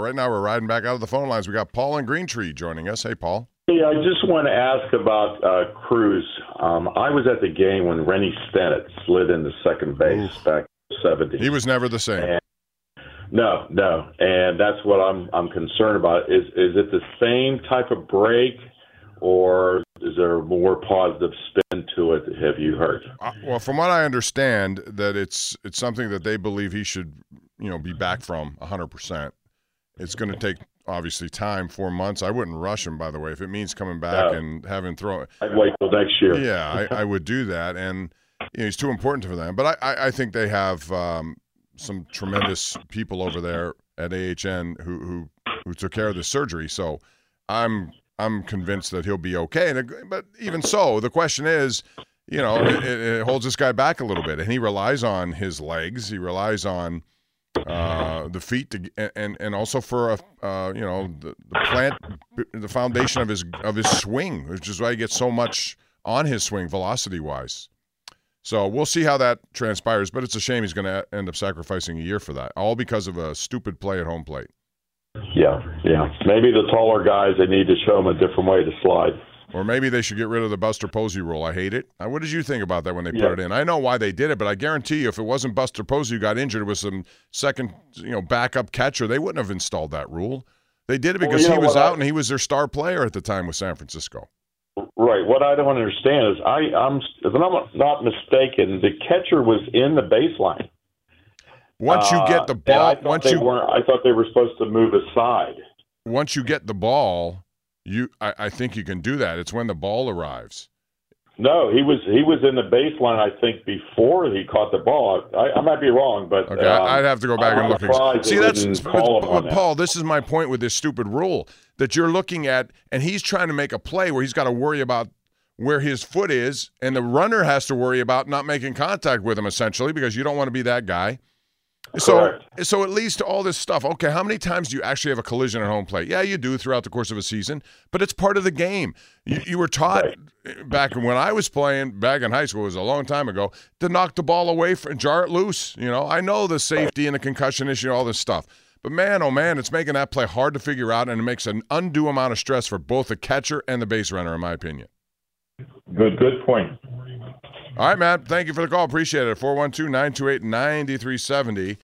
Right now, we're riding back out of the phone lines. We got Paul and Greentree joining us. Hey, Paul. Hey, I just want to ask about uh, Cruz. Um, I was at the game when Rennie Stennett slid into second base Oof. back in the 70s. He was never the same. And- No, no, and that's what I'm I'm concerned about. Is is it the same type of break, or is there a more positive spin to it? Have you heard? Uh, well, from what I understand, that it's it's something that they believe he should, you know, be back from 100%. It's going to take obviously time, four months. I wouldn't rush him, by the way. If it means coming back No. and having throw, I'd wait till next year. yeah, I, I would do that. And you know, he's too important for them. But I, I, I think they have um, some tremendous people over there at AHN who who who took care of the surgery. So I'm I'm convinced that he'll be okay. And but even so, the question is, you know, it it holds this guy back a little bit, and he relies on his legs. He relies on uh, the feet to, and and also for a uh, you know the, the plant the foundation of his of his swing, which is why he gets so much on his swing velocity wise. So we'll see how that transpires, but it's a shame he's going to end up sacrificing a year for that, all because of a stupid play at home plate. yeah, yeah. Maybe the taller guys they need to show them a different way to slide. Or maybe they should get rid of the Buster Posey rule. I hate it. Uh, What did you think about that when they put Yeah. it in? I know why they did it, but I guarantee you, if it wasn't Buster Posey who got injured, with some second, you know, backup catcher. They wouldn't have installed that rule. They did it Well, because you he was out I- and he was their star player at the time with San Francisco. Right. What I don't understand is I I'm if I'm not mistaken, the catcher was in the baseline. Once you Uh, get the I ball, once you. I thought they were supposed to move aside. once you get the ball, you I, I think you can do that. It's when the ball arrives. No, he was he was in the baseline. I think before he caught the ball. I, I might be wrong, but Okay, um, I- I'd have to go back I'm and look. surprised See, that's didn't but, call but that. Paul. This is my point with this stupid rule that you're looking at, and he's trying to make a play where he's got to worry about where his foot is, and the runner has to worry about not making contact with him, essentially, because you don't want to be that guy. So, Correct. so at least all this stuff. Okay, how many times do you actually have a collision at home plate? Yeah, you do throughout the course of a season, but it's part of the game. You, you were taught back when I was playing back in high school, it was a long time ago, to knock the ball away from jar it loose. You know, I know the safety and the concussion issue, all this stuff. But man, oh man, it's making that play hard to figure out, and it makes an undue amount of stress for both the catcher and the base runner, in my opinion. Good good point. All right, Matt. Thank you for the call. Appreciate it. 412 928 9370.